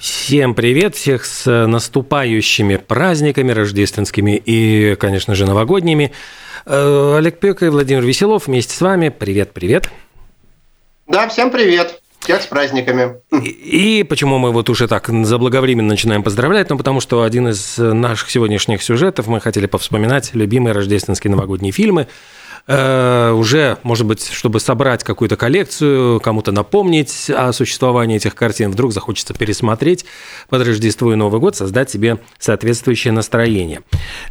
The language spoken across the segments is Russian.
Всем привет, всех с наступающими праздниками рождественскими и, конечно же, новогодними. Э, Олег Пека и Владимир Веселов вместе с вами. Привет, привет. Да, всем привет. Всех с праздниками. И, и почему мы вот уже так заблаговременно начинаем поздравлять? Ну, потому что один из наших сегодняшних сюжетов мы хотели повспоминать любимые рождественские новогодние фильмы – Э, уже, может быть, чтобы собрать какую-то коллекцию, кому-то напомнить о существовании этих картин, вдруг захочется пересмотреть под Рождество и Новый год, создать себе соответствующее настроение.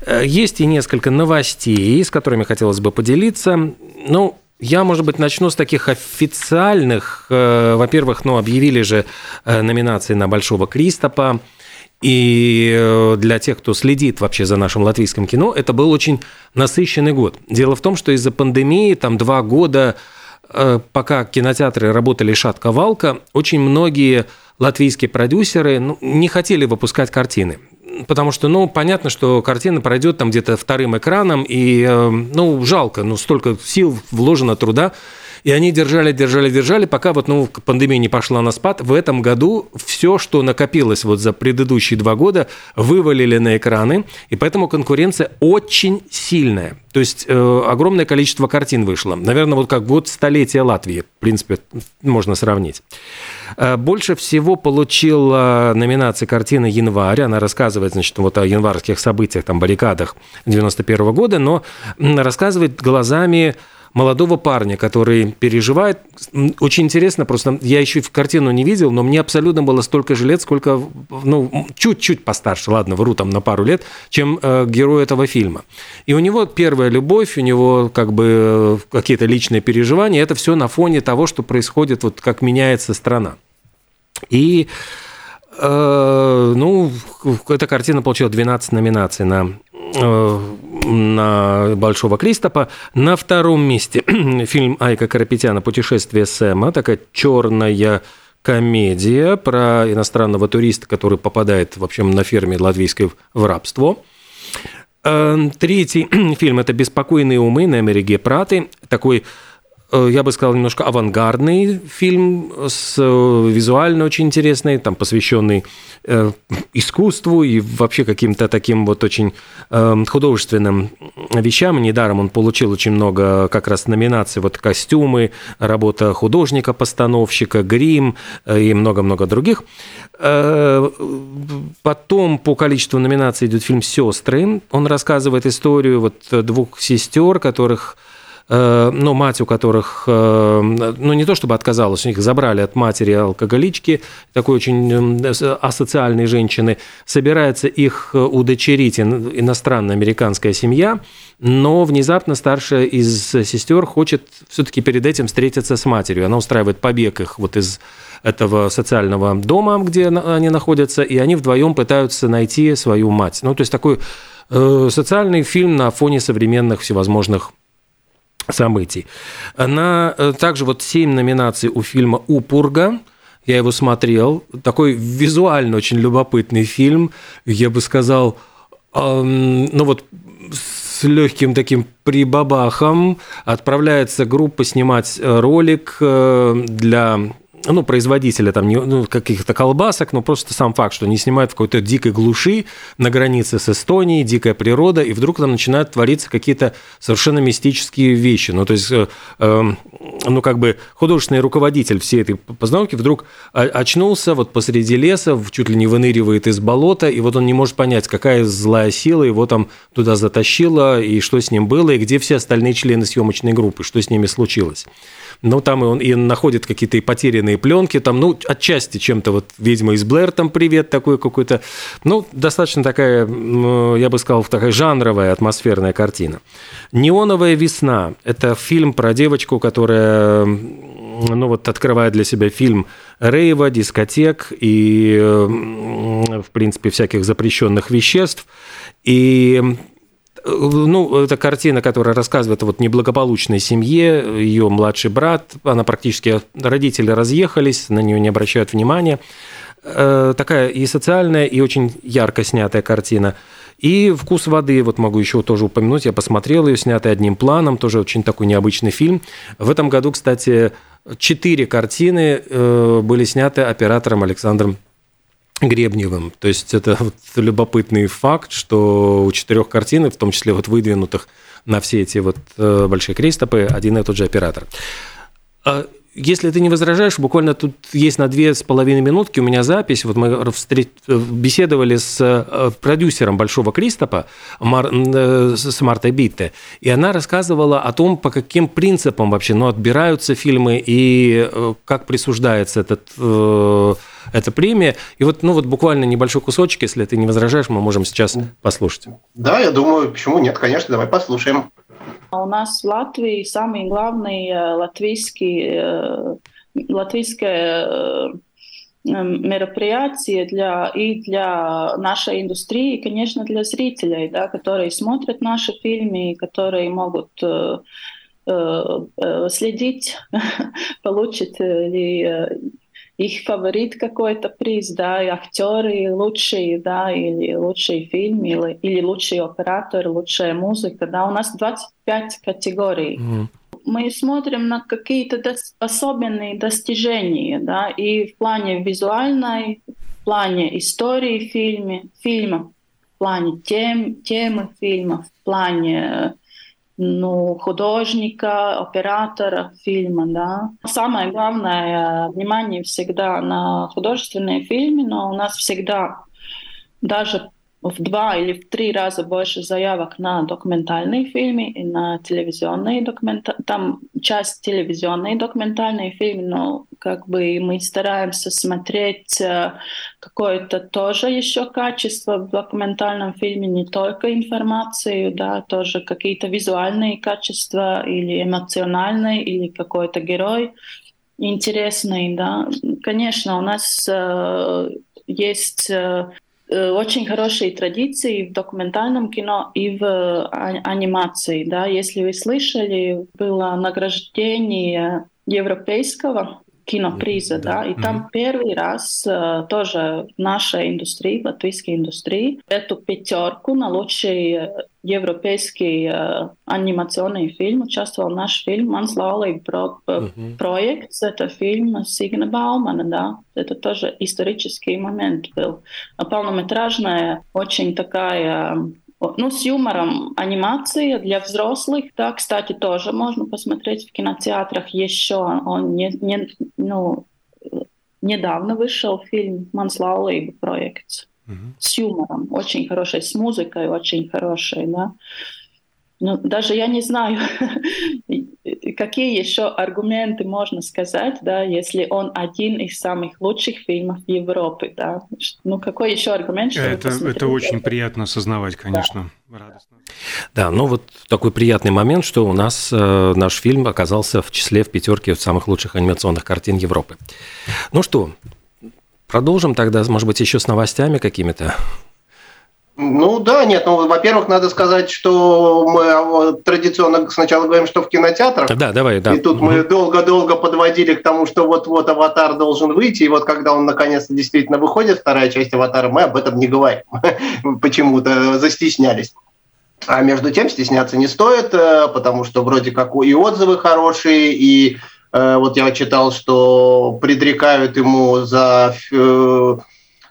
Э, есть и несколько новостей, с которыми хотелось бы поделиться. Ну, я, может быть, начну с таких официальных. Э, во-первых, ну, объявили же номинации на Большого Кристопа. И э, для тех, кто следит вообще за нашим латвийским кино, это был очень насыщенный год. Дело в том, что из-за пандемии там два года, э, пока кинотеатры работали шатко-валко, очень многие латвийские продюсеры ну, не хотели выпускать картины. Потому что, ну, понятно, что картина пройдет там где-то вторым экраном, и, э, ну, жалко, ну, столько сил вложено, труда. И они держали, держали, держали, пока вот, ну, пандемия не пошла на спад. В этом году все, что накопилось вот за предыдущие два года, вывалили на экраны, и поэтому конкуренция очень сильная. То есть э, огромное количество картин вышло. Наверное, вот как год столетия Латвии, в принципе, можно сравнить. Э, больше всего получила номинации картина «Январь». Она рассказывает, значит, вот о январских событиях, там, баррикадах 91 -го года, но рассказывает глазами молодого парня, который переживает. Очень интересно, просто я еще в картину не видел, но мне абсолютно было столько же лет, сколько, ну, чуть-чуть постарше, ладно, вру там на пару лет, чем э, герой этого фильма. И у него первая любовь, у него как бы э, какие-то личные переживания, это все на фоне того, что происходит, вот как меняется страна. И э, ну, эта картина получила 12 номинаций на на Большого Кристопа. На втором месте фильм Айка Карапетяна «Путешествие Сэма», такая черная комедия про иностранного туриста, который попадает, в общем, на ферме латвийской в рабство. Э, третий фильм – это «Беспокойные умы» на Америке Праты. Такой Э, я бы сказал, немножко авангардный фильм, с э, визуально очень интересный, там посвященный э, искусству и вообще каким-то таким вот очень художественным вещам. Недаром он получил очень много как раз номинаций, вот костюмы, работа художника-постановщика, грим и много-много других. Потом по количеству номинаций идет фильм «Сестры». Он рассказывает историю вот двух сестер, которых Э, ну, мать у которых, э, ну, не то чтобы отказалась, у них забрали от матери алкоголички, такой очень асоциальной женщины, собирается их удочерить иностранная американская семья, но внезапно старшая из сестер хочет все-таки перед этим встретиться с матерью. Она устраивает побег их вот из этого социального дома, где они находятся, и они вдвоем пытаются найти свою мать. Ну, то есть такой э, социальный фильм на фоне современных всевозможных событий. На, э, также вот семь номинаций у фильма «Упурга». Я его смотрел. Такой визуально очень любопытный фильм. Я бы сказал, ну вот с легким таким прибабахом отправляется группа снимать э, ролик э, для ну, производителя там, ну, каких-то колбасок, но просто сам факт, что они снимают в какой-то дикой глуши на границе с Эстонией, дикая природа, и вдруг там начинают твориться какие-то совершенно мистические вещи. Ну, то есть, э, э, ну, как бы художественный руководитель всей этой постановки вдруг очнулся вот посреди леса, чуть ли не выныривает из болота, и вот он не может понять, какая злая сила его там туда затащила, и что с ним было, и где все остальные члены съемочной группы, что с ними случилось ну, там и он и находит какие-то и потерянные пленки, там, ну, отчасти чем-то вот «Ведьма из Блэр», там «Привет» такой какой-то, ну, достаточно такая, я бы сказал, такая жанровая атмосферная картина. «Неоновая весна» – это фильм про девочку, которая ну вот открывает для себя фильм рейва, дискотек и, в принципе, всяких запрещенных веществ. И Ну, это картина, которая рассказывает о вот неблагополучной семье, ее младший брат, она практически, родители разъехались, на нее не обращают внимания. Э, такая и социальная, и очень ярко снятая картина. И «Вкус воды», вот могу еще тоже упомянуть, я посмотрел ее, снятый одним планом, тоже очень такой необычный фильм. В этом году, кстати, четыре картины э, были сняты оператором Александром Гребневым. То есть это вот любопытный факт, что у четырех картин, в том числе вот выдвинутых на все эти вот э, большие крестопы, один и тот же оператор. Если ты не возражаешь, буквально тут есть на две с половиной минутки у меня запись. Вот мы беседовали с э, продюсером Большого Кристопа, Мар... Э, с Мартой Битте, и она рассказывала о том, по каким принципам вообще ну, отбираются фильмы и э, как присуждается этот, эта премия. И вот, ну, вот буквально небольшой кусочек, если ты не возражаешь, мы можем сейчас послушать. Да, я думаю, почему нет, конечно, давай послушаем. У нас в Латвии самый главный латвийский, латвийское мероприятие для, и для нашей индустрии, и, конечно, для зрителей, да, которые смотрят наши фильмы, которые могут э, э, следить, получит ли их фаворит какой-то приз, да, и актеры лучшие, да, или лучший фильм, или, или лучший оператор, лучшая музыка, да, у нас 25 категорий. Mm. Мы смотрим на какие-то дос- особенные достижения, да, и в плане визуальной, в плане истории фильма, фильма, в плане тем, темы фильма, в плане ну, художника, оператора фильма, да. Самое главное внимание всегда на художественные фильмы, но у нас всегда даже в два или в три раза больше заявок на документальные фильмы и на телевизионные документальные. Там часть телевизионные документальные фильмы, но как бы мы стараемся смотреть э, какое-то тоже еще качество в документальном фильме, не только информацию, да, тоже какие-то визуальные качества или эмоциональные, или какой-то герой интересный, да. Конечно, у нас э, есть э, очень хорошие традиции в документальном кино и в а, анимации. Да? Если вы слышали, было награждение европейского киноприза, mm-hmm. да, и mm-hmm. там первый раз э, тоже в нашей индустрии, в латвийской индустрии, эту пятерку на лучший европейский э, анимационный фильм участвовал наш фильм «Манс Лаулība» про, mm-hmm. проект. Это фильм Сигна Баумана, да. Это тоже исторический момент был. Полнометражная, очень такая ну, с юмором анимация для взрослых, да, кстати, тоже можно посмотреть в кинотеатрах еще. Он не, не, ну, недавно вышел фильм «Манслаулība» проект угу. с юмором, очень хороший, с музыкой очень хорошей, да. Ну, даже я не знаю, какие еще аргументы можно сказать, да, если он один из самых лучших фильмов Европы, да. Ну, какой еще аргумент? Что это, это очень приятно осознавать, конечно. Да. Радостно. Да, ну вот такой приятный момент, что у нас э, наш фильм оказался в числе в пятерке самых лучших анимационных картин Европы. Ну что, продолжим тогда, может быть, еще с новостями какими-то. Ну да, нет, ну, во-первых, надо сказать, что мы а, традиционно сначала говорим, что в кинотеатрах. Да, давай, да. И тут угу. мы долго-долго подводили к тому, что вот-вот «Аватар» должен выйти, и вот когда он наконец-то действительно выходит, вторая часть «Аватара», мы об этом не говорим. Почему-то застеснялись. А между тем стесняться не стоит, э, потому что вроде как и отзывы хорошие, и э, вот я читал, что предрекают ему за Э,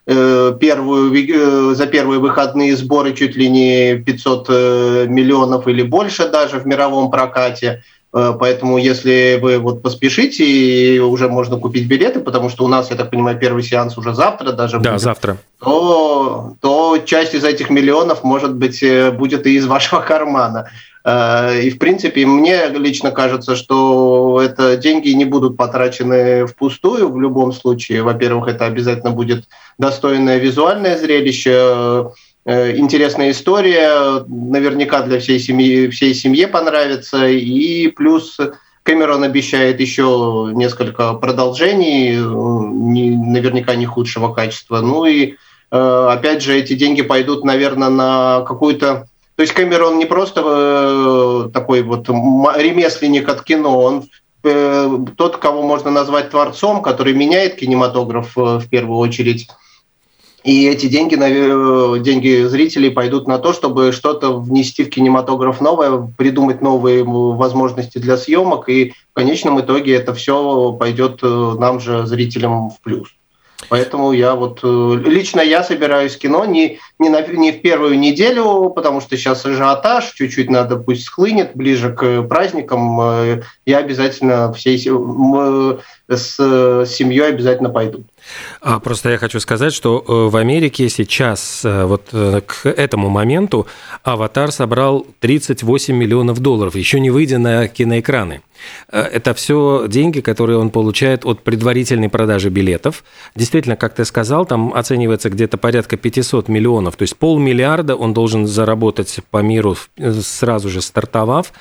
первую, э, за первые выходные сборы чуть ли не 500 э, миллионов или больше даже в мировом прокате. Поэтому, если вы вот поспешите, уже можно купить билеты, потому что у нас, я так понимаю, первый сеанс уже завтра даже Да, будет, завтра. То, то часть из этих миллионов, может быть, будет и из вашего кармана. И, в принципе, мне лично кажется, что это деньги не будут потрачены впустую в любом случае. Во-первых, это обязательно будет достойное визуальное зрелище, э, интересная история, наверняка для всей семьи, всей семье понравится, и плюс Кэмерон обещает еще несколько продолжений, наверняка не худшего качества. Ну и э, опять же, эти деньги пойдут, наверное, на какую-то То есть Кэмерон не просто э, такой вот ремесленник от кино, он э, тот, кого можно назвать творцом, который меняет кинематограф э, в первую очередь. И эти деньги, деньги зрителей пойдут на то, чтобы что-то внести в кинематограф новое, придумать новые возможности для съемок, и в конечном итоге это все пойдет нам же, зрителям, в плюс. Поэтому я вот э, лично я собираюсь кино не, не, на, не в первую неделю, потому что сейчас ажиотаж, чуть-чуть надо пусть схлынет, ближе к праздникам. Э, я обязательно всей с семьей обязательно пойду. А, просто я хочу сказать, что э, в Америке сейчас, вот к этому моменту, «Аватар» собрал 38 миллионов долларов, еще не выйдя на киноэкраны. Э, это все деньги, которые он получает от предварительной продажи билетов. Действительно, как ты сказал, там оценивается где-то порядка 500 миллионов, то есть полмиллиарда он должен заработать по миру сразу же стартовав.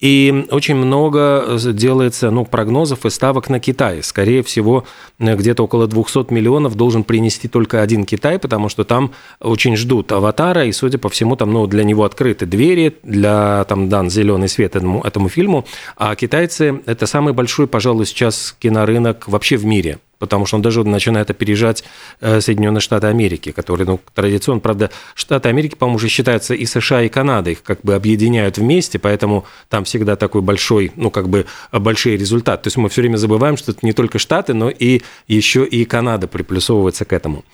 И очень много делается ну, прогнозов и ставок на Китай. Скорее всего, где-то около 200 миллионов должен принести только один Китай, потому что там очень ждут аватара, и, судя по всему, там ну, для него открыты двери, для там дан зеленый свет этому, этому фильму, а Китай китайцы – это самый большой, пожалуй, сейчас кинорынок вообще в мире потому что он даже начинает опережать э, Соединенные Штаты Америки, которые, ну, традиционно, правда, Штаты Америки, по-моему, уже считаются и США, и Канада, их как бы объединяют вместе, поэтому там всегда такой большой, ну, как бы большой результат. То есть мы все время забываем, что это не только Штаты, но и еще и Канада приплюсовывается к этому.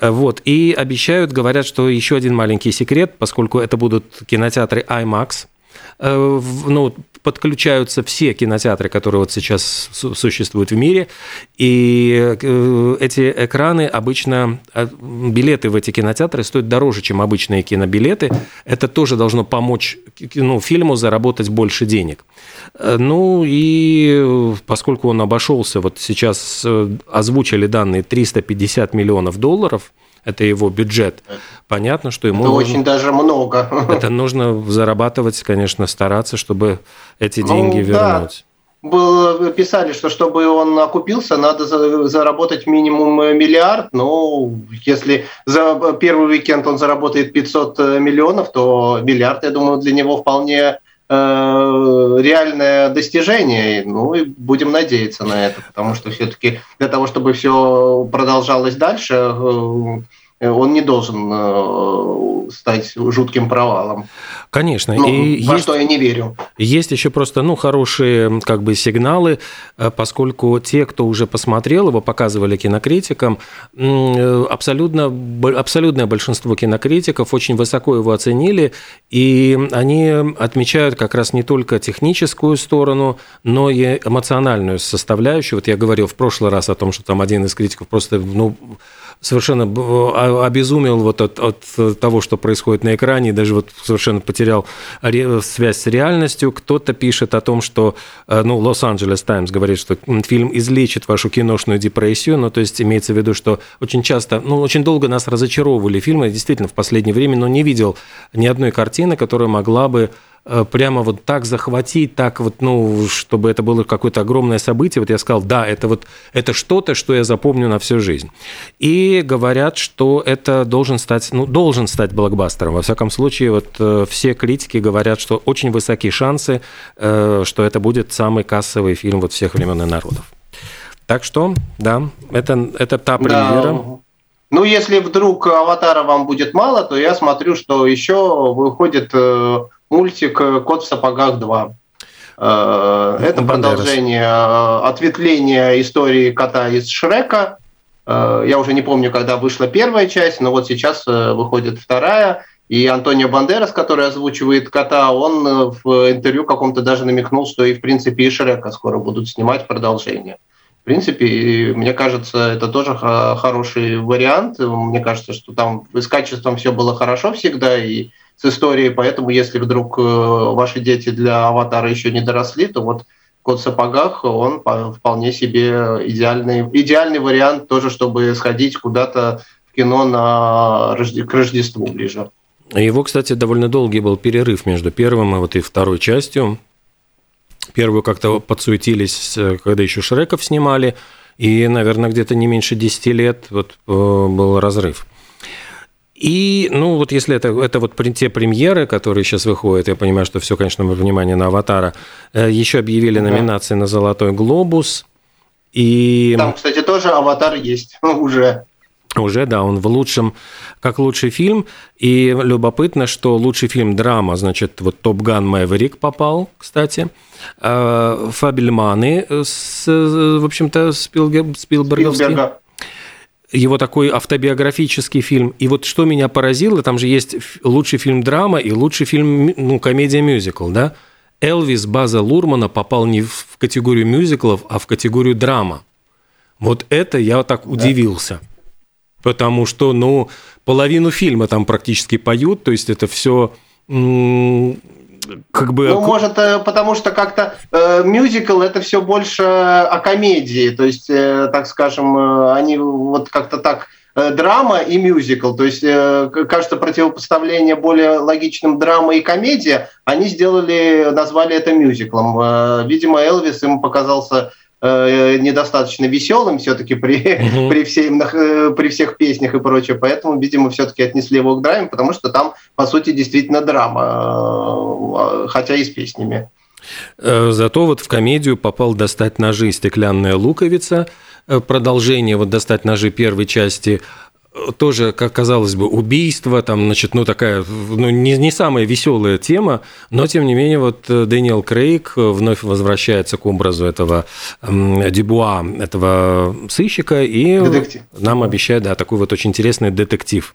Э, вот, и обещают, говорят, что еще один маленький секрет, поскольку это будут кинотеатры IMAX, ну, подключаются все кинотеатры, которые вот сейчас существуют в мире, и э, эти экраны обычно, э, билеты в эти кинотеатры стоят дороже, чем обычные кинобилеты. Это тоже должно помочь ну, фильму заработать больше денег. Ну и поскольку он обошелся, вот сейчас озвучили данные 350 миллионов долларов, это его бюджет. Понятно, что ему... Это нужно, очень даже много. Это нужно зарабатывать, конечно, стараться, чтобы эти ну деньги ну, вернуть. Да. Было, писали, что чтобы он окупился, надо заработать минимум миллиард. Но если за первый уикенд он заработает 500 миллионов, то миллиард, я думаю, для него вполне э, реальное достижение. Ну и будем надеяться на это, потому что все-таки для того, чтобы все продолжалось дальше, э, Э, он не должен э, стать жутким провалом. Конечно. Ну, и во есть, что я не верю. Есть еще просто ну, хорошие как бы, сигналы, э, поскольку те, кто уже посмотрел его, показывали кинокритикам, абсолютно, абсолютное большинство кинокритиков очень высоко его оценили, и они отмечают как раз не только техническую сторону, но и эмоциональную составляющую. Вот я говорил в прошлый раз о том, что там один из критиков просто ну, совершенно обезумел вот от, от того, что происходит на экране, даже вот совершенно потерял связь с реальностью. Кто-то пишет о том, что, э, ну, Лос-Анджелес Таймс говорит, что фильм излечит вашу киношную депрессию, ну, то есть имеется в виду, что очень часто, ну, очень долго нас разочаровывали фильмы, действительно, в последнее время, но не видел ни одной картины, которая могла бы прямо вот так захватить, так вот, ну, чтобы это было какое-то огромное событие. Вот я сказал, да, это вот, это что-то, что я запомню на всю жизнь. И говорят, что это должен стать, ну, должен стать блокбастером. Во всяком случае, вот э, все критики говорят, что очень высокие шансы, э, что это будет самый кассовый фильм вот всех времен и народов. Так что, да, это, это та премьера. Да. Ну, если вдруг аватара вам будет мало, то я смотрю, что еще выходит мультик «Кот в сапогах 2». Э, это продолжение э, ответвления истории кота из Шрека. Э, я уже не помню, когда вышла первая часть, но вот сейчас выходит вторая. И Антонио Бандерас, который озвучивает кота, он в интервью каком-то даже намекнул, что и в принципе и Шрека скоро будут снимать продолжение. В принципе, мне кажется, это тоже хороший вариант. Мне кажется, что там с качеством все было хорошо всегда, и с историей, поэтому если вдруг э, ваши дети для аватара еще не доросли, то вот кот в сапогах, он вполне себе идеальный, идеальный вариант тоже, чтобы сходить куда-то в кино на, к Рождеству ближе. Его, кстати, довольно долгий был перерыв между первым и вот и второй частью. Первую как-то подсуетились, э, когда еще Шреков снимали, и, наверное, где-то не меньше 10 лет вот э, был разрыв. И, ну, вот если это, это вот те премьеры, которые сейчас выходят, я понимаю, что все, конечно, внимание на «Аватара», э, еще объявили да. номинации на «Золотой глобус», и... Там, кстати, тоже «Аватар» есть уже. Уже, да, он в лучшем, как лучший фильм. И любопытно, что лучший фильм драма, значит, вот «Топ Ган Мэверик» попал, кстати. А, «Фабельманы», с, в общем-то, Спилберг, Спилберговский. Спилберга. Его такой автобиографический фильм. И вот что меня поразило, там же есть лучший фильм драма и лучший фильм, ну, комедия-мюзикл, да? Элвис База Лурмана попал не в категорию мюзиклов, а в категорию драма. Вот это я так удивился. Потому что, ну, половину фильма там практически поют, то есть это все как бы... Ну, может, э, потому что как-то э, мюзикл это все больше о комедии, то есть, э, так скажем, э, они вот как-то так э, драма и мюзикл, то есть, э, кажется, противопоставление более логичным драма и комедия, они сделали, назвали это мюзиклом. Э, видимо, Элвис им показался Э, недостаточно веселым все-таки при, угу. при, всем, э, при всех песнях и прочее. Поэтому, видимо, все-таки отнесли его к драме, потому что там, по сути, действительно драма, э, хотя и с песнями. Зато вот в комедию попал «Достать ножи. Стеклянная луковица». Продолжение вот «Достать ножи» первой части тоже, как казалось бы, убийство, там, значит, ну, такая, ну, не, не самая веселая тема, но, тем не менее, вот э, Дэниел Крейг вновь возвращается к образу этого э, Дебуа, этого сыщика, и детектив. нам обещает, да, такой вот очень интересный детектив.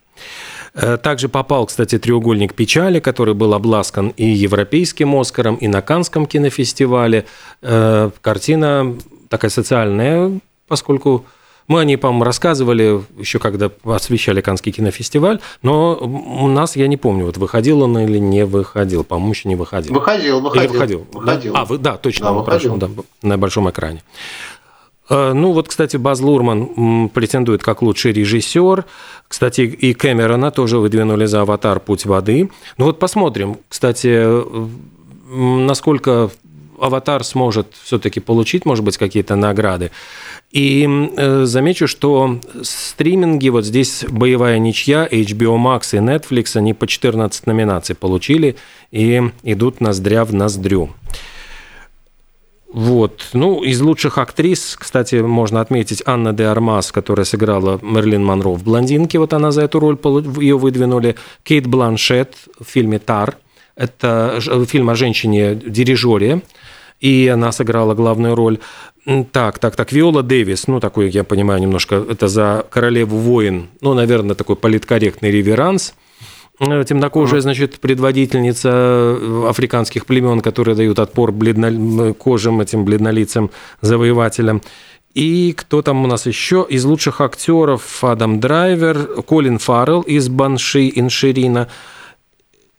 Э, также попал, кстати, «Треугольник печали», который был обласкан и Европейским Оскаром, и на Канском кинофестивале. Э, картина такая социальная, поскольку мы о ней, по-моему, рассказывали еще когда освещали Канский кинофестиваль, но у нас, я не помню, вот выходил он или не выходил. По-моему, еще не выходил. Выходил, выходил. Или выходил? выходил. Да? А, вы, да, точно, да, выходил. Прошел, да, на большом экране. Э, ну вот, кстати, Баз Лурман претендует как лучший режиссер. Кстати, и Кэмерона тоже выдвинули за «Аватар. Путь воды». Ну вот посмотрим, кстати, э, насколько «Аватар» сможет все-таки получить, может быть, какие-то награды. И э, замечу, что стриминги, вот здесь боевая ничья, HBO Max и Netflix, они по 14 номинаций получили и идут ноздря в ноздрю. Вот. Ну, из лучших актрис, кстати, можно отметить Анна де Армас, которая сыграла Мерлин Монро в «Блондинке», вот она за эту роль, ее выдвинули. Кейт Бланшет в фильме «Тар», это фильм о женщине-дирижере, и она сыграла главную роль. Так, так, так, Виола Дэвис, ну, такой, я понимаю, немножко, это за королеву воин, ну, наверное, такой политкорректный реверанс. Э, темнокожая, значит, предводительница э, африканских племен, которые дают отпор бледнокожим этим бледнолицам завоевателям. И кто там у нас еще? Из лучших актеров Адам Драйвер, Колин Фаррелл из «Банши Инширина», Э,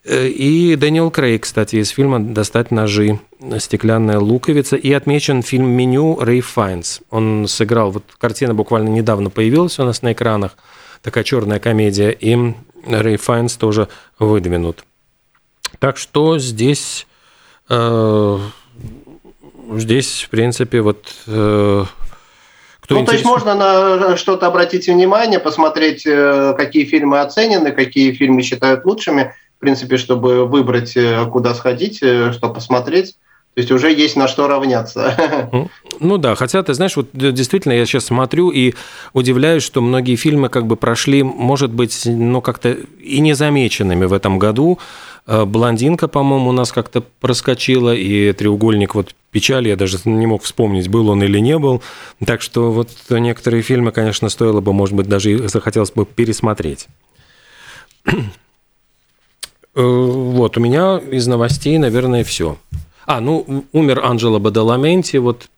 и Дэниел Крейг, кстати, из фильма «Достать ножи. Стеклянная луковица». И отмечен фильм «Меню» Рэй Файнс. Он сыграл, вот картина буквально недавно появилась у нас на экранах, такая черная комедия, и Рэй Файнс тоже выдвинут. Так что здесь, э, здесь, в принципе, вот... Э, кто ну, интересен... то есть можно на что-то обратить внимание, посмотреть, э, какие фильмы оценены, какие фильмы считают лучшими, в принципе, чтобы выбрать, э, куда сходить, э, что посмотреть. То есть уже есть на что равняться. Ну да, хотя ты знаешь, вот действительно я сейчас смотрю и удивляюсь, что многие фильмы как бы прошли, может быть, ну как-то и незамеченными в этом году. Э, Блондинка, по-моему, у нас как-то проскочила, и треугольник вот печали, я даже не мог вспомнить, был он или не был. Так что вот некоторые фильмы, конечно, стоило бы, может быть, даже захотелось бы пересмотреть. Э, вот, у меня из новостей, наверное, все. А, ну, умер Анджело Бадаламенти, вот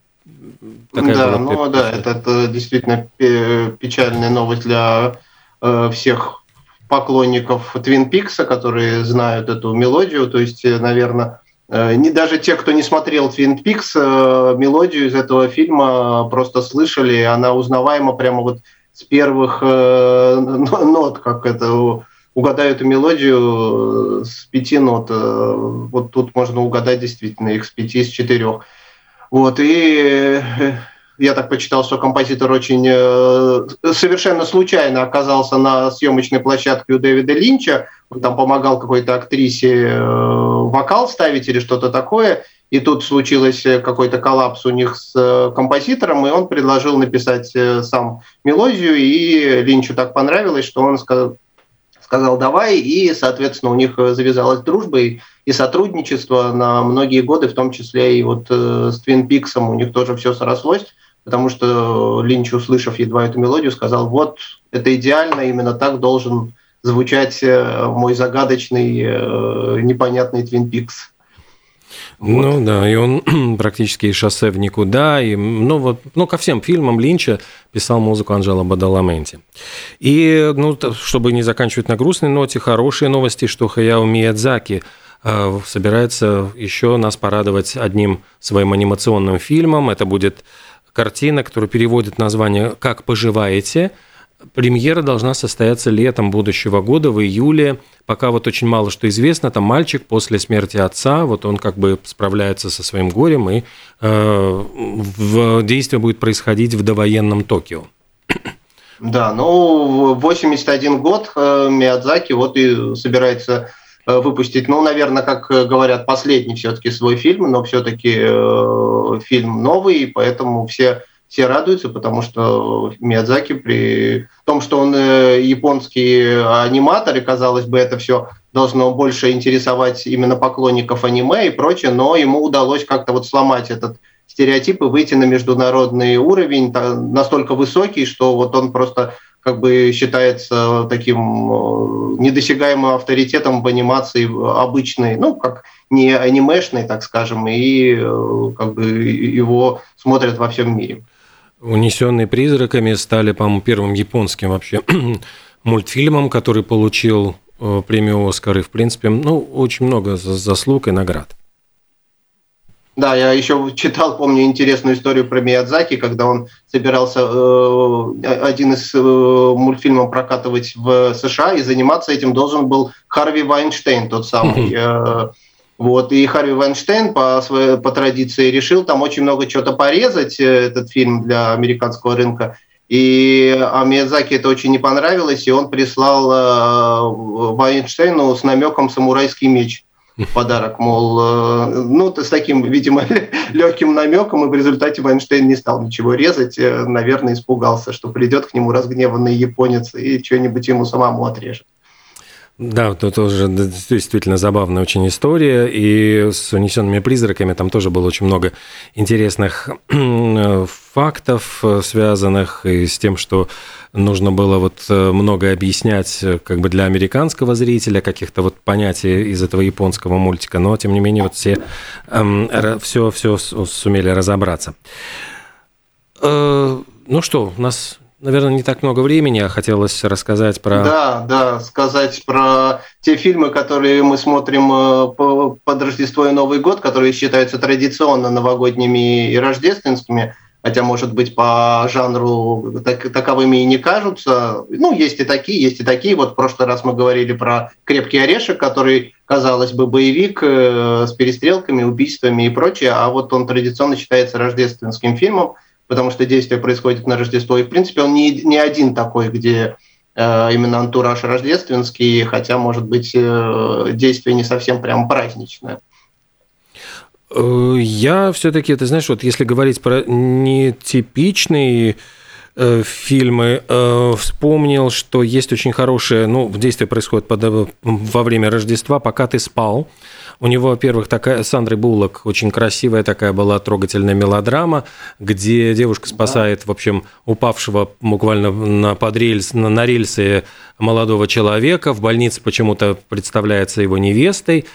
такая Да, была... ну да, это, это действительно печальная новость для э, всех поклонников Твин Пикса, которые знают эту мелодию. То есть, э, наверное, э, не даже те, кто не смотрел Твин Пикс, мелодию из этого фильма просто слышали, она узнаваема прямо вот с первых нот, как это угадаю эту мелодию э, с пяти нот. Э, вот тут можно угадать действительно их с пяти, с четырех. Вот, и э, я так почитал, что композитор очень совершенно случайно оказался на съемочной площадке у Дэвида Линча. Он там помогал какой-то актрисе вокал ставить или что-то такое. И тут случилось какой-то коллапс у них с композитором, и он предложил написать сам мелодию, и Линчу так понравилось, что он сказал, давай, и, соответственно, у них завязалась дружба и, и сотрудничество на многие годы, в том числе и вот э, с Твин Пиксом у них тоже все срослось, потому что Линч, услышав едва эту мелодию, сказал, вот, это идеально, именно так должен звучать э, мой загадочный, э, непонятный Твин Пикс. Вот. Ну да, и он практически и шоссе в никуда, и, ну вот, ну ко всем фильмам Линча писал музыку Анжела Бадаламенти. И, ну, чтобы не заканчивать на грустной ноте, хорошие новости, что Хаяо Миядзаки э, собирается еще нас порадовать одним своим анимационным фильмом. Это будет картина, которая переводит название «Как поживаете?», Премьера должна состояться летом будущего года, в июле. Пока вот очень мало что известно. Там мальчик после смерти отца, вот он как бы справляется со своим горем, и э, в действие будет происходить в довоенном Токио. Да, ну, 81 год э, Миядзаки вот и собирается э, выпустить, ну, наверное, как говорят, последний все-таки свой фильм, но все-таки э, фильм новый, поэтому все все радуются, потому что Миядзаки при том, что он э, японский аниматор, и, казалось бы, это все должно больше интересовать именно поклонников аниме и прочее, но ему удалось как-то вот сломать этот стереотип и выйти на международный уровень настолько высокий, что вот он просто как бы считается таким э, недосягаемым авторитетом в анимации обычной, ну, как не анимешной, так скажем, и э, как бы его смотрят во всем мире. «Унесенные призраками» стали, по-моему, первым японским вообще мультфильмом, который получил э, премию «Оскар». И, в принципе, ну, очень много заслуг и наград. Да, я еще читал, помню, интересную историю про Миядзаки, когда он собирался э, один из э, мультфильмов прокатывать в США, и заниматься этим должен был Харви Вайнштейн, тот самый. Э, вот, и Харви Вайнштейн по, своей, по традиции решил там очень много чего-то порезать, э, этот фильм для американского рынка. И а Миядзаки это очень не понравилось, и он прислал э, Вайнштейну с намеком «Самурайский меч» подарок, мол, э, ну, с таким, видимо, легким намеком, и в результате Вайнштейн не стал ничего резать, э, наверное, испугался, что придет к нему разгневанный японец и что-нибудь ему самому отрежет. Да, это тоже действительно забавная очень история. И с унесенными призраками там тоже было очень много интересных фактов, связанных и с тем, что нужно было вот э, много объяснять э, как бы для американского зрителя, каких-то вот понятий из этого японского мультика, но тем не менее вот все, эм, все, все сумели разобраться. Э, ну что, у нас наверное, не так много времени, а хотелось рассказать про... Да, да, сказать про те фильмы, которые мы смотрим э, под Рождество и Новый год, которые считаются традиционно новогодними и рождественскими, хотя, может быть, по жанру так, таковыми и не кажутся. Ну, есть и такие, есть и такие. Вот в прошлый раз мы говорили про «Крепкий орешек», который, казалось бы, боевик э, с перестрелками, убийствами и прочее, а вот он традиционно считается рождественским фильмом – потому что действие происходит на Рождество. И, в принципе, он не, не один такой, где э, именно антураж рождественский, хотя, может быть, э, действие не совсем прям праздничное. Э, я все-таки, ты знаешь, вот если говорить про нетипичные э, фильмы, э, вспомнил, что есть очень хорошее, ну, действие происходит под, во время Рождества, пока ты спал. У него, во-первых, такая Сандры Буллок, очень красивая такая была трогательная мелодрама, где девушка спасает, да. в общем, упавшего буквально на подрельс, на, на рельсы молодого человека. В больнице почему-то представляется его невестой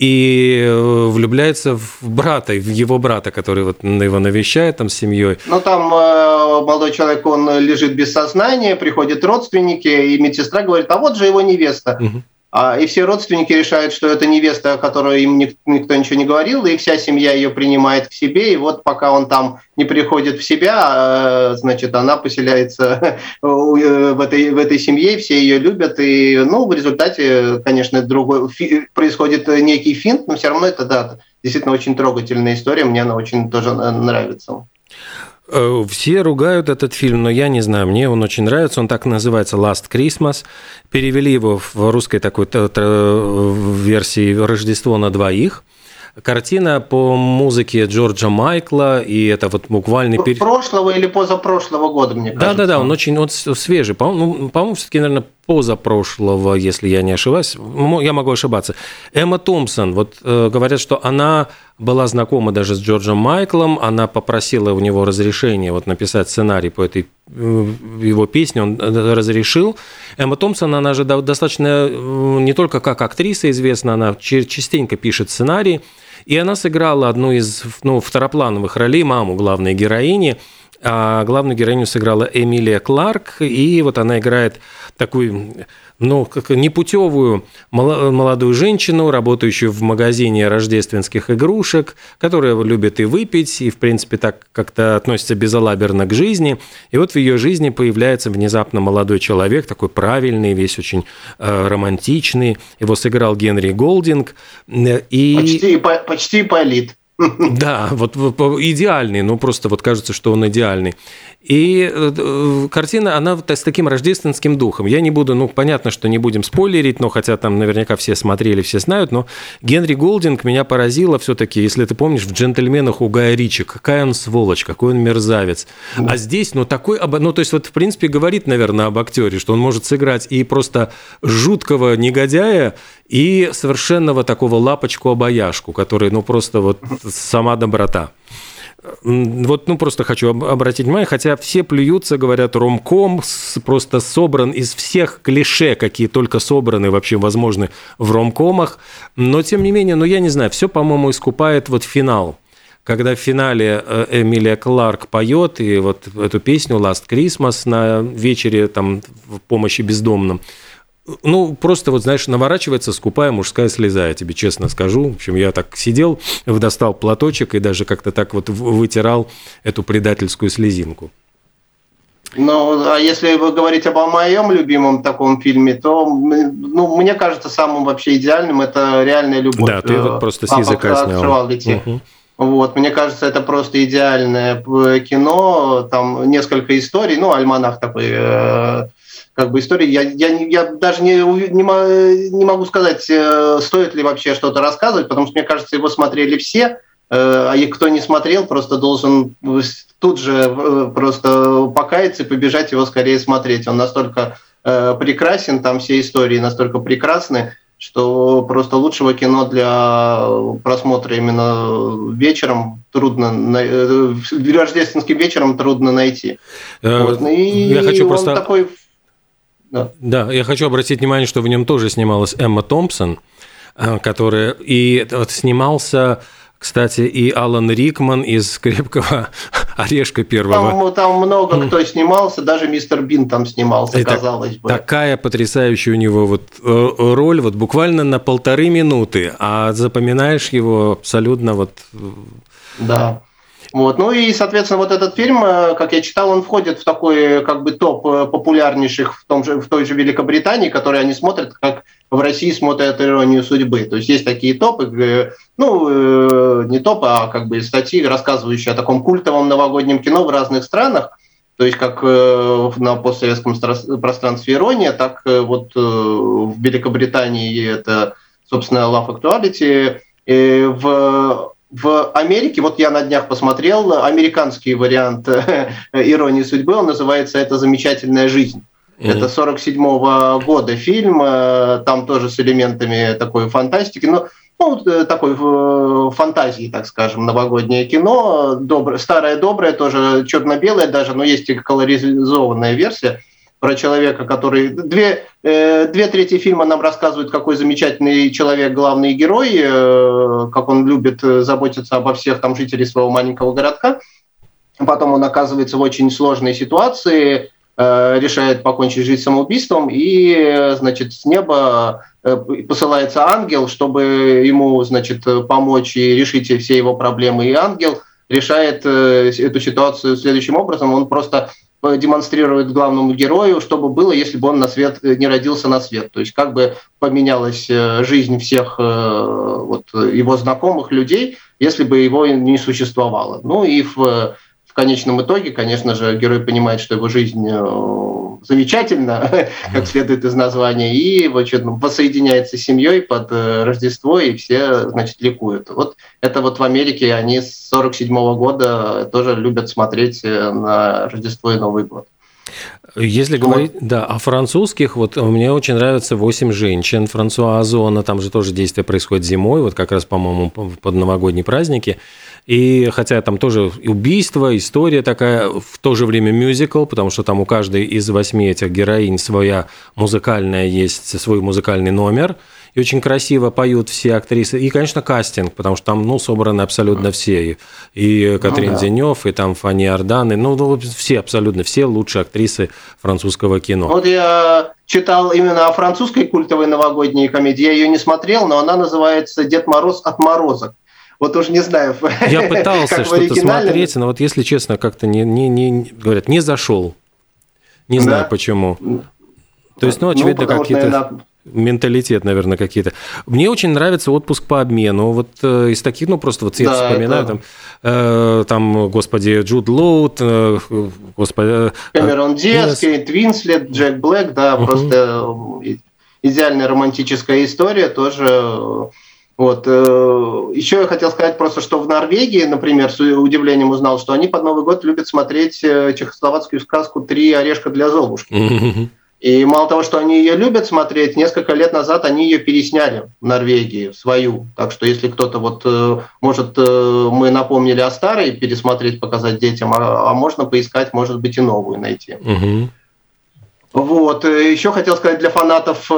и э, влюбляется в брата, в его брата, который вот его навещает там с семьей. Ну, там э, молодой человек, он лежит без сознания, приходят родственники, и медсестра говорит, а вот же его невеста. Угу. А, и все родственники решают, что это невеста, о которой им никто ничего не говорил, и вся семья ее принимает к себе, и вот пока он там не приходит в себя, а, значит, она поселяется в этой, в этой семье, все ее любят, и, ну, в результате, конечно, другой, происходит некий финт, но все равно это, да, действительно очень трогательная история, мне она очень тоже нравится. Э, все ругают этот фильм, но я не знаю, мне он очень нравится. Он так называется «Last Christmas». Перевели его в русской такой версии «Рождество на двоих». Картина по музыке Джорджа Майкла, и это вот буквально... Пер... Прошлого или позапрошлого года, мне кажется. Да-да-да, он очень он свежий. По-моему, ну, по все-таки, наверное, позапрошлого, если я не ошибаюсь. Я могу ошибаться. Эмма Томпсон, вот э, говорят, что она была знакома даже с Джорджем Майклом, она попросила у него разрешения вот написать сценарий по этой э, его песне, он э, разрешил. Эмма Томпсон, она же достаточно не только как актриса известна, она частенько пишет сценарии, и она сыграла одну из ну, второплановых ролей, маму главной героини, а главную героиню сыграла Эмилия Кларк, и вот она играет такую ну, как непутевую молодую женщину, работающую в магазине рождественских игрушек, которая любит и выпить, и, в принципе, так как-то относится безалаберно к жизни. И вот в ее жизни появляется внезапно молодой человек, такой правильный, весь очень э, романтичный. Его сыграл Генри Голдинг. И... Почти, почти полит. Да, вот идеальный, ну просто вот кажется, что он идеальный. И э, картина, она с таким рождественским духом. Я не буду, ну, понятно, что не будем спойлерить, но хотя там наверняка все смотрели, все знают, но Генри Голдинг меня поразило все-таки, если ты помнишь, в «Джентльменах» у Гая Ричи, какая он сволочь, какой он мерзавец. А здесь, ну, такой, ну, то есть вот, в принципе, говорит, наверное, об актере, что он может сыграть и просто жуткого негодяя, и совершенного такого лапочку-обаяшку, который, ну, просто вот сама доброта. Вот, ну, просто хочу обратить внимание, хотя все плюются, говорят, ромком просто собран из всех клише, какие только собраны вообще возможны в ромкомах, но, тем не менее, ну, я не знаю, все, по-моему, искупает вот финал. Когда в финале э, Эмилия Кларк поет и вот эту песню «Last Christmas» на вечере там в помощи бездомным – ну, просто вот, знаешь, наворачивается скупая мужская слеза, я тебе честно скажу. В общем, я так сидел, достал платочек и даже как-то так вот вытирал эту предательскую слезинку. Ну, а если вы говорите об моем любимом таком фильме, то, ну, мне кажется, самым вообще идеальным это реальная любовь. Да, ты вот просто с языка снял. Угу. Вот, мне кажется, это просто идеальное кино, там несколько историй, ну, альманах такой э, как бы истории. Я, я, я даже не, не, не могу сказать, э, стоит ли вообще что-то рассказывать, потому что, мне кажется, его смотрели все, э, а и кто не смотрел, просто должен тут же э, просто покаяться и побежать его скорее смотреть. Он настолько прекрасен, там все истории настолько прекрасны, что просто лучшего кино для просмотра именно вечером трудно, рождественским вечером трудно найти. вот. И я хочу просто... такой да. да, я хочу обратить внимание, что в нем тоже снималась Эмма Томпсон, э, которая и вот снимался кстати, и Алан Рикман из «Крепкого орешка» первого. Там, там много кто снимался, даже мистер Бин там снимался, и казалось бы. Такая потрясающая у него вот э, роль, вот буквально на полторы минуты, а запоминаешь его абсолютно вот... Э, да. Вот. Ну и, соответственно, вот этот фильм, э, как я читал, он входит в такой как бы топ э, популярнейших в, том же, в той же Великобритании, которые они смотрят, как в России смотрят «Иронию судьбы». То есть есть такие топы, ну, э, не топы, а как бы статьи, рассказывающие о таком культовом новогоднем кино в разных странах. То есть как на постсоветском пространстве «Ирония», так вот в Великобритании это, собственно, Love Actuality. В в Америке, вот я на днях посмотрел американский вариант э, «Иронии судьбы», он называется «Это замечательная жизнь». Mm-hmm. Это 47 -го года фильм, э, там тоже с элементами такой фантастики, но ну, э, такой фантазии, так скажем, новогоднее кино, доброе, старое доброе, тоже черно-белое даже, но есть и колоризованная версия про человека, который... Две, э, две трети фильма нам рассказывают, какой замечательный человек, главный герой, э, как он любит э, заботиться обо всех там жителей своего маленького городка. Потом он оказывается в очень сложной ситуации, решает покончить жизнь самоубийством, и, значит, с неба посылается ангел, чтобы ему, значит, помочь и решить все его проблемы. И ангел решает эту ситуацию следующим образом. Он просто демонстрирует главному герою, что бы было, если бы он на свет э, не родился на свет. То есть как бы поменялась э, жизнь всех э, вот, его знакомых людей, если бы его не существовало. Ну и в, в конечном итоге, конечно же, герой понимает, что его жизнь э, замечательна, как следует из названия, и значит, воссоединяется с семьей под э, Рождество, и все, значит, ликуют. Вот это вот в Америке они с 47 года тоже любят смотреть на Рождество и Новый год. Если вот. говорить, да, о французских, вот мне очень нравится «Восемь женщин» Франсуа Озона, там же тоже действие происходит зимой, вот как раз, по-моему, под новогодние праздники. И хотя там тоже убийство, история такая, в то же время мюзикл, потому что там у каждой из восьми этих героинь своя музыкальная есть, свой музыкальный номер – и очень красиво поют все актрисы. И, конечно, кастинг, потому что там, ну, собраны абсолютно все. И Катрин ну, да. Денев, и там Фанни Арданы, ну, ну, все, абсолютно все лучшие актрисы французского кино. Вот я читал именно о французской культовой новогодней комедии. Я ее не смотрел, но она называется «Дед Мороз от морозок». Вот уж не знаю. Я пытался что-то смотреть, но вот если честно, как-то не, не, не, говорят, не зашел. Не знаю да? почему. То есть, ну, очевидно, ну, какие-то менталитет, наверное, какие-то. Мне очень нравится отпуск по обмену. Вот э, из таких, ну, просто вот я да, вспоминаю, это... там, э, там, господи, Джуд Лоуд, э, господи... Э, Кэмерон Диас, Кейт Винслет, Джек Блэк, да, uh-huh. просто э, идеальная романтическая история тоже... Вот. Э, Еще я хотел сказать просто, что в Норвегии, например, с удивлением узнал, что они под Новый год любят смотреть чехословацкую сказку «Три орешка для Золушки». И мало того, что они ее любят смотреть, несколько лет назад они ее пересняли в Норвегии, свою. Так что если кто-то вот, э, может, э, мы напомнили о старой, пересмотреть, показать детям, а, а можно поискать, может быть, и новую найти. Угу. Вот. Э, Еще хотел сказать для фанатов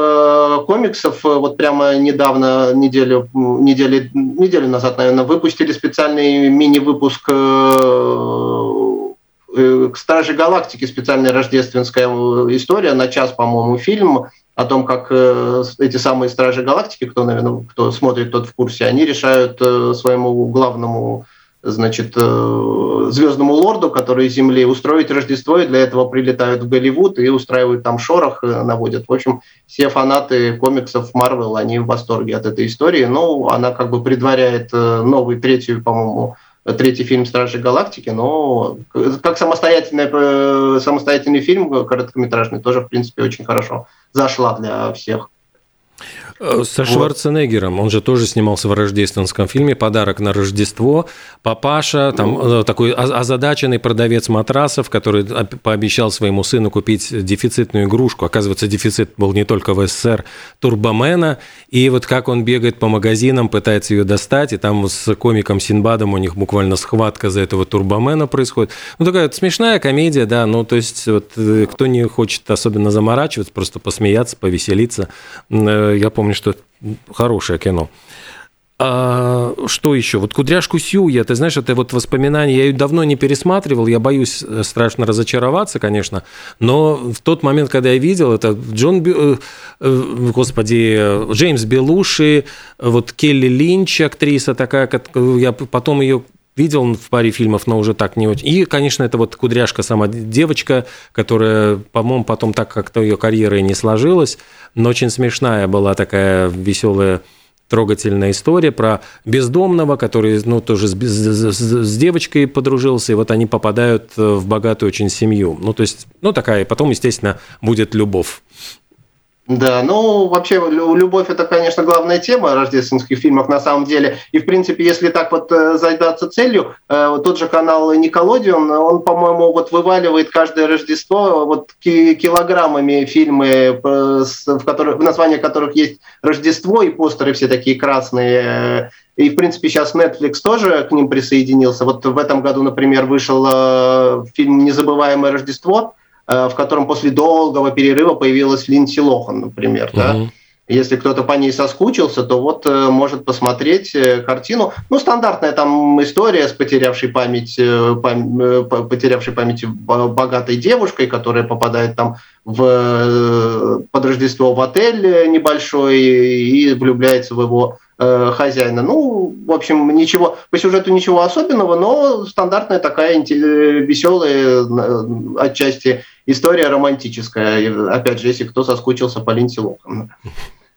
комиксов, вот прямо недавно, неделю, неделю, неделю назад, наверное, выпустили специальный мини-выпуск Э, к Страже Галактики специальная рождественская э, история, на час, по-моему, фильм о том, как э, эти самые Стражи Галактики, кто, наверное, кто смотрит, тот в курсе, они решают своему главному значит, звездному лорду, который из Земли, устроить Рождество, и для этого прилетают в Голливуд и устраивают там шорох, наводят. В общем, все фанаты комиксов Марвел, они в восторге от этой истории. Ну, она как бы предваряет новый, третью, по-моему, третий фильм «Стражи Галактики», но как самостоятельный, э, самостоятельный фильм короткометражный тоже, в принципе, очень хорошо зашла для всех. Э, со Шварценеггером, он же тоже снимался в рождественском фильме «Подарок на Рождество». Папаша, там ну. такой озадаченный продавец матрасов, который пообещал своему сыну купить дефицитную игрушку. Оказывается, дефицит был не только в СССР, Турбомена. И вот как он бегает по магазинам, пытается ее достать, и там с комиком Синбадом у них буквально схватка за этого Турбомена происходит. Ну, такая вот смешная комедия, да, ну, то есть вот э, кто не хочет особенно заморачиваться, просто посмеяться, повеселиться. Я помню, что хорошее кино. А, что еще? Вот «Кудряшку Сью» я, ты знаешь, это вот воспоминания, я ее давно не пересматривал, я боюсь э, страшно разочароваться, конечно, но в тот момент, когда я видел, это Джон, э, э, господи, Джеймс Белуши, вот Келли Линч, актриса такая, я потом ее видел в паре фильмов, но уже так не очень. И, конечно, это вот кудряшка сама девочка, которая, по-моему, потом так как-то ее карьера и не сложилась, но очень смешная была такая веселая трогательная история про бездомного, который ну, тоже с, с, с девочкой подружился, и вот они попадают в богатую очень семью. Ну, то есть, ну, такая, потом, естественно, будет любовь. Да, ну вообще любовь это, конечно, главная тема рождественских фильмов на самом деле. И в принципе, если так вот э, задаться целью, э, тот же канал Николодион, он, по-моему, вот вываливает каждое Рождество вот килограммами фильмы, в, которых, в названии которых есть Рождество и постеры все такие красные. И, в принципе, сейчас Netflix тоже к ним присоединился. Вот в этом году, например, вышел э, фильм «Незабываемое Рождество», Э, в котором после долгого перерыва появилась Линдси Лохан, например, угу. да. Если кто-то по ней соскучился, то вот э, может посмотреть э, картину. Ну, стандартная там история с потерявшей память, пам, потерявшей память богатой девушкой, которая попадает там в, под Рождество в отель небольшой и влюбляется в его э, хозяина. Ну, в общем, ничего по сюжету ничего особенного, но стандартная такая веселая отчасти история романтическая. Опять же, если кто соскучился по Линдси Лохан.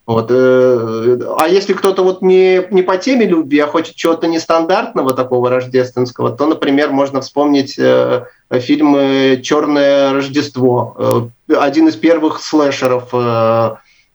Вот. А если кто-то вот не, не по теме любви, а хочет чего-то нестандартного такого рождественского, то, например, можно вспомнить фильм «Черное Рождество». Один из первых слэшеров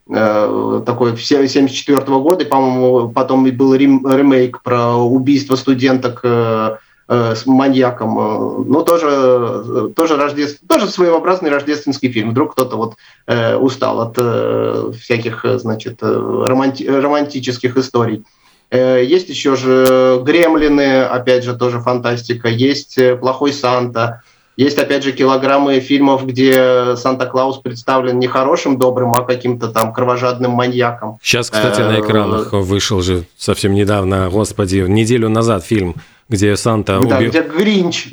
такой 74 года, и, по-моему, потом и был ремейк про убийство студенток Э, с маньяком. Э, ну, тоже, тоже, рождеств... тоже своеобразный рождественский фильм. Вдруг кто-то вот э, устал от э, всяких, значит, романти... романтических историй. Э, есть еще же «Гремлины», опять же, тоже фантастика. Есть «Плохой Санта». Есть, опять же, килограммы фильмов, где Санта-Клаус представлен не хорошим, добрым, а каким-то там кровожадным маньяком. Сейчас, кстати, на экранах вышел же совсем недавно, господи, неделю назад фильм где Санта да, где Гринч.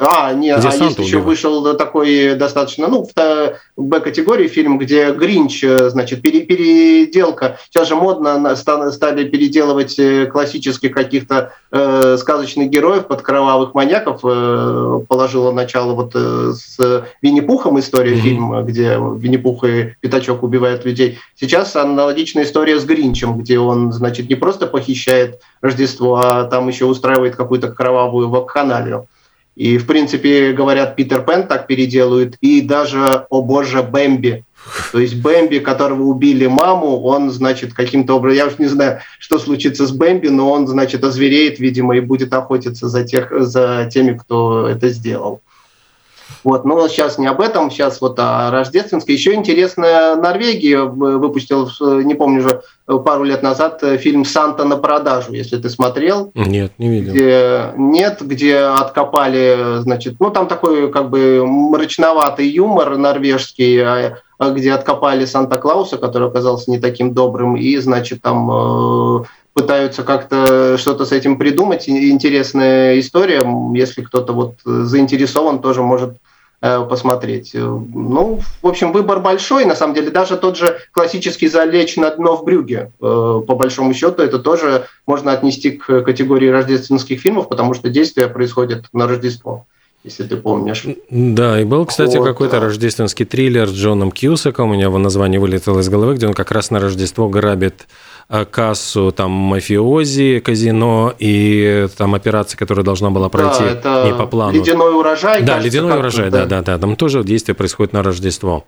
А, нет, а есть еще вышел такой достаточно, ну, в Б-категории фильм, где Гринч, э, значит, пере, переделка. Сейчас же модно стали переделывать э, классических каких-то э, сказочных героев под кровавых маньяков. Э, положила начало вот э, с Винни-Пухом история mm-hmm. фильма, где Винни-Пух и Пятачок убивают людей. Сейчас аналогичная история с Гринчем, где он, значит, не просто похищает Рождество, а там еще устраивает какую-то кровавую вакханалию. И, в принципе, говорят, Питер Пен так переделают, и даже, о боже, Бэмби. То есть Бэмби, которого убили маму, он, значит, каким-то образом, я уж не знаю, что случится с Бэмби, но он, значит, озвереет, видимо, и будет охотиться за, тех, за теми, кто это сделал. Вот, но сейчас не об этом, сейчас вот о рождественской. Еще интересно, Норвегия выпустила, не помню уже, пару лет назад фильм «Санта на продажу», если ты смотрел. Нет, не видел. Где, нет, где откопали, значит, ну там такой как бы мрачноватый юмор норвежский, а, а где откопали Санта-Клауса, который оказался не таким добрым, и, значит, там э, пытаются как-то что-то с этим придумать. Интересная история. Если кто-то вот заинтересован, тоже может Э, посмотреть. Э, ну, в общем, выбор большой. На самом деле, даже тот же классический «Залечь на дно в брюге», э, по большому счету, это тоже можно отнести к категории рождественских фильмов, потому что действие происходит на Рождество если ты помнишь. Да, и был, кстати, вот, какой-то рождественский триллер с Джоном Кьюсаком, у меня его название вылетело из головы, где он как раз на Рождество грабит Э, кассу там мафиози, казино и там операция, которая должна была пройти да, это не по плану. Ледяной урожай. Да, кажется, ледяной урожай, да, да, да. Там тоже действие происходит на Рождество.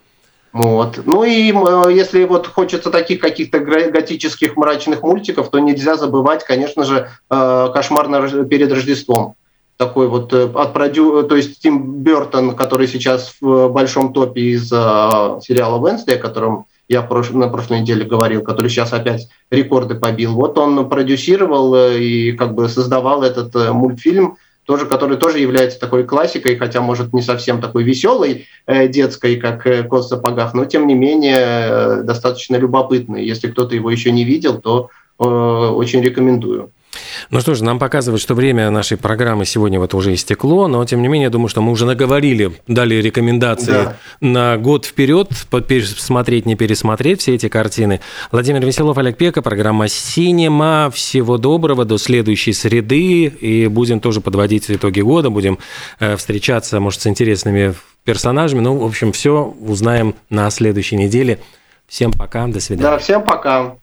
Вот. Ну и э, если вот хочется таких каких-то готических мрачных мультиков, то нельзя забывать, конечно же, э, кошмар перед Рождеством. Такой вот от продю... то есть Тим Бертон, который сейчас в большом топе из сериала Венсдей, о котором я на прошлой неделе говорил, который сейчас опять рекорды побил. Вот он продюсировал э, и как бы создавал этот э, мультфильм, тоже, который тоже является такой классикой, хотя, может, не совсем такой веселой э, детской, как э, «Кот в сапогах», но, тем не менее, э, достаточно любопытный. Если кто-то его еще не видел, то э, очень рекомендую. Ну что ж, нам показывают, что время нашей программы сегодня вот уже истекло, но тем не менее, я думаю, что мы уже наговорили, дали рекомендации да. на год вперед, посмотреть, не пересмотреть все эти картины. Владимир Веселов, Олег Пека, программа «Синема». Всего доброго, до следующей среды, и будем тоже подводить итоги года, будем э, встречаться, может, с интересными персонажами. Ну, в общем, все узнаем на следующей неделе. Всем пока, до свидания. Да, всем пока.